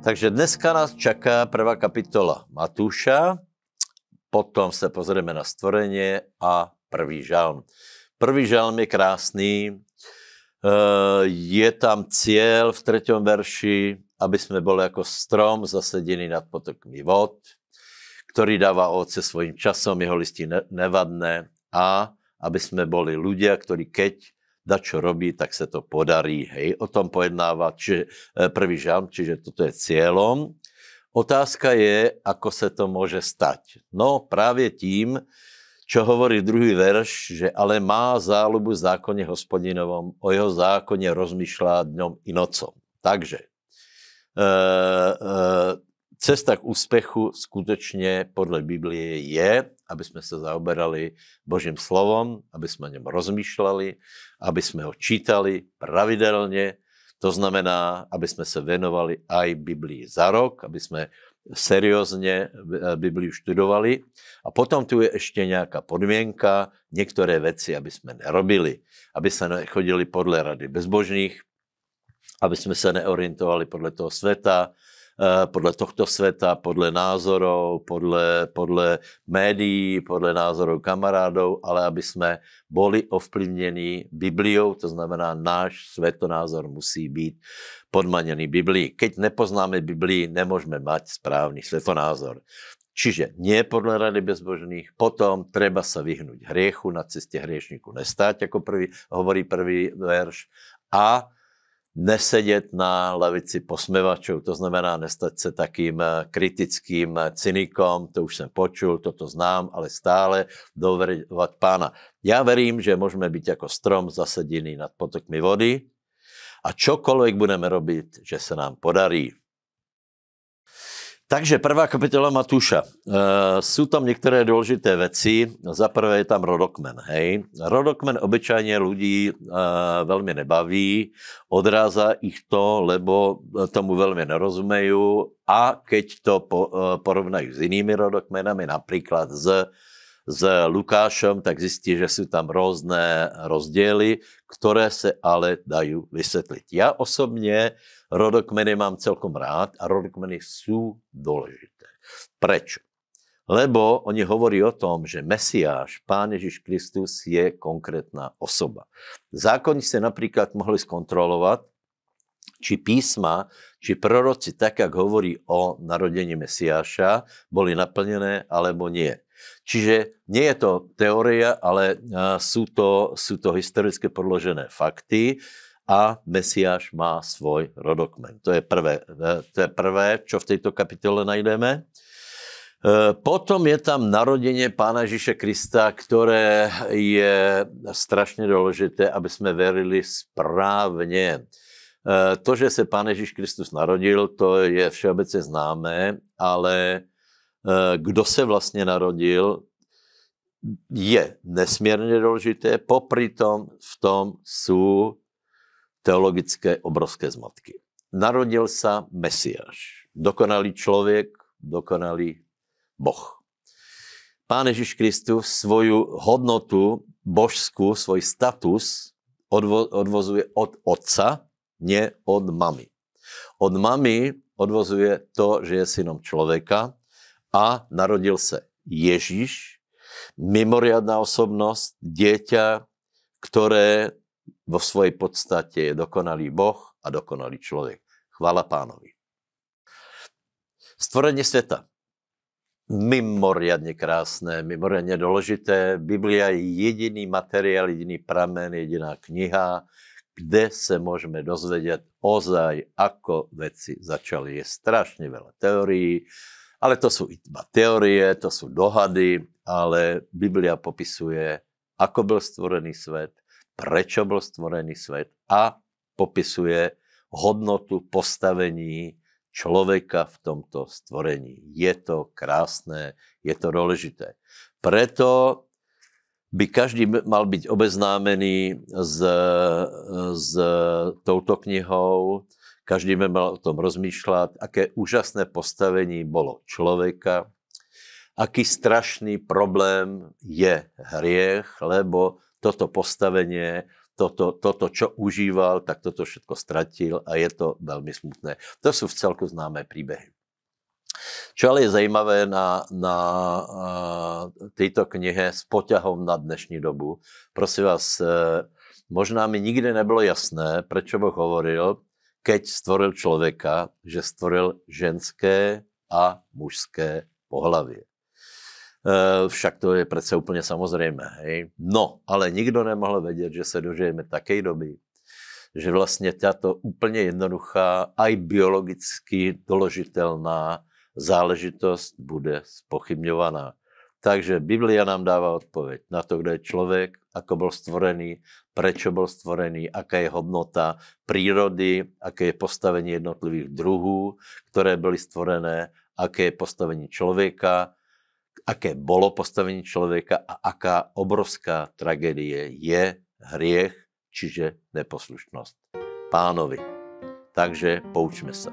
Takže dneska nás čaká prvá kapitola Matúša, potom se pozrieme na stvorenie a prvý žalm. Prvý žalm je krásný, eh, je tam cieľ v treťom verši, aby sme boli ako strom zasedení nad potokmi vod, ktorý dáva ovoce svojim časom, jeho listi nevadné a aby sme boli ľudia, ktorí keď da čo robí, tak se to podarí. Hej, o tom pojednáva či, e, prvý žalm, čiže toto je cieľom. Otázka je, ako se to môže stať. No právě tím, čo hovorí druhý verš, že ale má záľubu v zákone hospodinovom, o jeho zákone rozmýšľa dňom i nocom. Takže, e, e, cesta k úspechu skutečně podle Biblie je, aby jsme se zaoberali Božím slovom, aby jsme o něm rozmýšleli, aby jsme ho čítali pravidelně, to znamená, aby jsme se venovali aj Biblii za rok, aby jsme seriózně Bibliu študovali. A potom tu je ještě nějaká podmienka, některé věci, aby jsme nerobili, aby se nechodili podle rady bezbožných, aby jsme se neorientovali podle toho světa, Eh, podle tohto světa, podle názorov, podle, podle médií, podle názorov kamarádov, ale aby jsme boli ovplyvněni Bibliou, to znamená, náš svetonázor musí být podmanený Biblii. Keď nepoznáme Biblii, nemůžeme mať správný svetonázor. Čiže nie podle rady bezbožných, potom treba sa vyhnúť hriechu, na ceste hriešniku nestať, ako prvý, hovorí prvý verš, a nesedět na lavici posmevačů, to znamená nestať se takým eh, kritickým eh, cynikom, to už jsem počul, toto znám, ale stále doverovať pána. Já verím, že můžeme být jako strom zasedený nad potokmi vody a čokoľvek budeme robiť, že se nám podarí. Takže prvá kapitola Matúša. E, sú tam některé dôležité veci. Za prvé je tam rodokmen. Hej. Rodokmen obyčajně ľudí e, veľmi nebaví, odráza ich to, lebo tomu veľmi nerozumejú a keď to po, e, porovnajú s inými rodokmenami, napríklad s s Lukášom, tak zistí, že sú tam rôzne rozdiely, ktoré sa ale dajú vysvetliť. Ja osobne rodokmeny mám celkom rád a rodokmeny sú dôležité. Prečo? Lebo oni hovorí o tom, že Mesiáš, Pán Ježiš Kristus je konkrétna osoba. Zákonníci napríklad mohli skontrolovať, či písma, či proroci, tak, jak hovorí o narodení Mesiáša, boli naplnené alebo nie. Čiže nie je to teória, ale sú to, sú to historicky podložené fakty a Mesiáš má svoj rodokmen. To je prvé, e, to je prvé čo v tejto kapitole najdeme. E, potom je tam narodenie Pána Ježíše Krista, ktoré je strašne dôležité, aby sme verili správne. E, to, že se Pán Ježíš Kristus narodil, to je všeobecne známé, ale kdo se vlastně narodil, je nesmírně důležité. Popri tom v tom jsou teologické obrovské zmatky. Narodil sa Mesiáš, dokonalý človek, dokonalý Boh. Pán Ježiš Kristus svoju hodnotu božskú, svoj status odvo odvozuje od otca, nie od mamy. Od mamy odvozuje to, že je synom človeka a narodil sa Ježiš, mimoriadná osobnosť, dieťa, ktoré vo svojej podstate je dokonalý Boh a dokonalý človek. Chvala pánovi. Stvorenie sveta. Mimoriadne krásne, mimoriadne dôležité. Biblia je jediný materiál, jediný pramen, jediná kniha, kde se môžeme dozvedieť ozaj, ako veci začali. Je strašne veľa teórií, ale to sú iba teórie, to sú dohady, ale Biblia popisuje, ako byl stvorený svet, prečo bol stvorený svet a popisuje hodnotu postavení človeka v tomto stvorení. Je to krásné, je to dôležité. Preto by každý mal byť obeznámený s, s touto knihou, každý by mal o tom rozmýšľať, aké úžasné postavení bolo človeka, aký strašný problém je hriech, lebo toto postavenie, toto, toto, čo užíval, tak toto všetko stratil a je to veľmi smutné. To sú v celku známé príbehy. Čo ale je zajímavé na, na uh, tejto knihe s poťahom na dnešní dobu, prosím vás, uh, možná mi nikdy nebylo jasné, prečo Boh hovoril, keď stvoril člověka, že stvoril ženské a mužské pohlavie. E, však to je přece úplně samozřejmé. Hej? No, ale nikdo nemohl vědět, že se dožijeme také doby, že vlastně tato úplně jednoduchá, aj biologicky doložitelná záležitost bude spochybňovaná. Takže Biblia nám dává odpověď na to, kdo je člověk, ako bol stvorený, prečo bol stvorený, aká je hodnota prírody, aké je postavenie jednotlivých druhů, ktoré byly stvorené, aké je postavení člověka, aké bolo postavení člověka a aká obrovská tragédie je hriech, čiže neposlušnosť pánovi. Takže poučme sa.